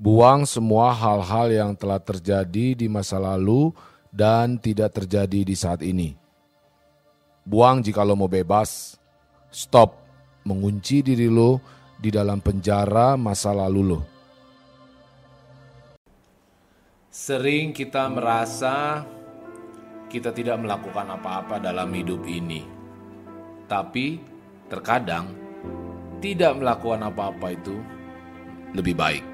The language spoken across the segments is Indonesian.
Buang semua hal-hal yang telah terjadi di masa lalu dan tidak terjadi di saat ini. Buang jika lo mau bebas. Stop mengunci diri lo di dalam penjara masa lalu lo. Sering kita merasa kita tidak melakukan apa-apa dalam hidup ini. Tapi terkadang tidak melakukan apa-apa itu lebih baik.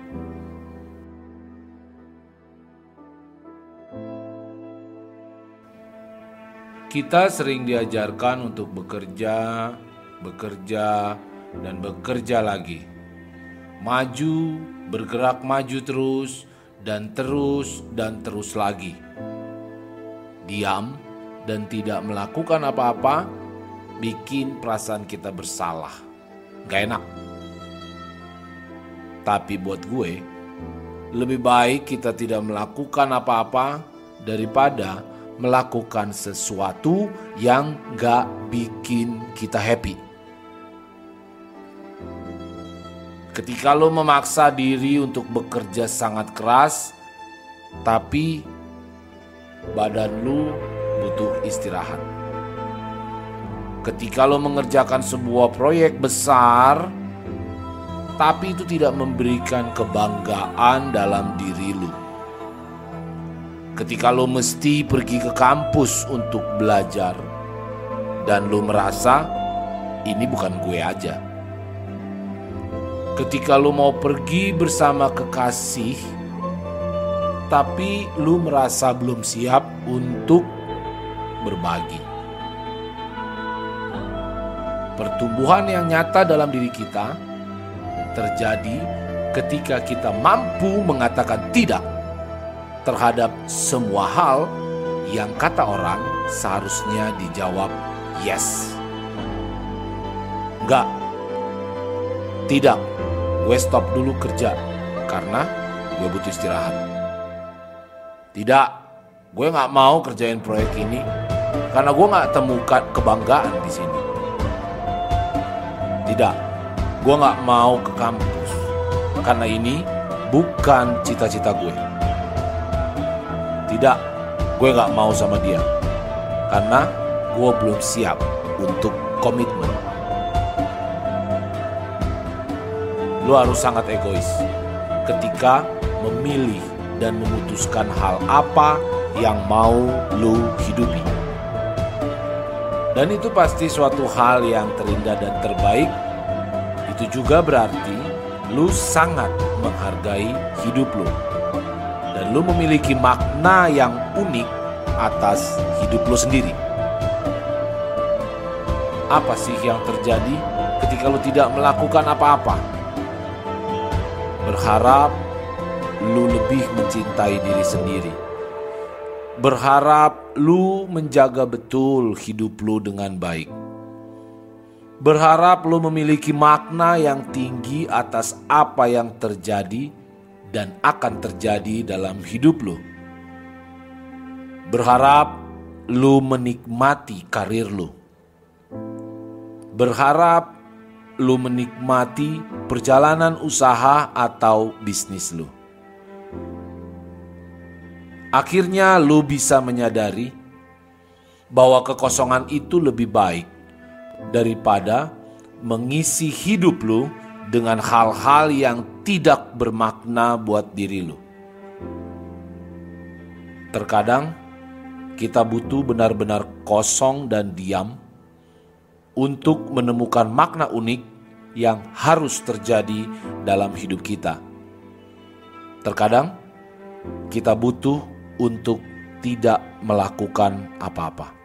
Kita sering diajarkan untuk bekerja, bekerja, dan bekerja lagi. Maju, bergerak maju terus, dan terus, dan terus lagi. Diam dan tidak melakukan apa-apa bikin perasaan kita bersalah. Gak enak. Tapi buat gue, lebih baik kita tidak melakukan apa-apa daripada melakukan sesuatu yang gak bikin kita happy. Ketika lo memaksa diri untuk bekerja sangat keras, tapi badan lo butuh istirahat. Ketika lo mengerjakan sebuah proyek besar, tapi itu tidak memberikan kebanggaan dalam diri lo. Ketika lo mesti pergi ke kampus untuk belajar, dan lo merasa ini bukan gue aja ketika lu mau pergi bersama kekasih, tapi lu merasa belum siap untuk berbagi. Pertumbuhan yang nyata dalam diri kita terjadi ketika kita mampu mengatakan tidak terhadap semua hal yang kata orang seharusnya dijawab yes. Enggak. Tidak gue stop dulu kerja karena gue butuh istirahat. Tidak, gue nggak mau kerjain proyek ini karena gue nggak temukan kebanggaan di sini. Tidak, gue nggak mau ke kampus karena ini bukan cita-cita gue. Tidak, gue nggak mau sama dia karena gue belum siap untuk komitmen. lu harus sangat egois ketika memilih dan memutuskan hal apa yang mau lu hidupi. Dan itu pasti suatu hal yang terindah dan terbaik. Itu juga berarti lu sangat menghargai hidup lu. Dan lu memiliki makna yang unik atas hidup lu sendiri. Apa sih yang terjadi ketika lu tidak melakukan apa-apa? Berharap lu lebih mencintai diri sendiri. Berharap lu menjaga betul hidup lu dengan baik. Berharap lu memiliki makna yang tinggi atas apa yang terjadi dan akan terjadi dalam hidup lu. Berharap lu menikmati karir lu. Berharap lu menikmati perjalanan usaha atau bisnis lu. Akhirnya lu bisa menyadari bahwa kekosongan itu lebih baik daripada mengisi hidup lu dengan hal-hal yang tidak bermakna buat diri lu. Terkadang kita butuh benar-benar kosong dan diam untuk menemukan makna unik yang harus terjadi dalam hidup kita. Terkadang kita butuh untuk tidak melakukan apa-apa.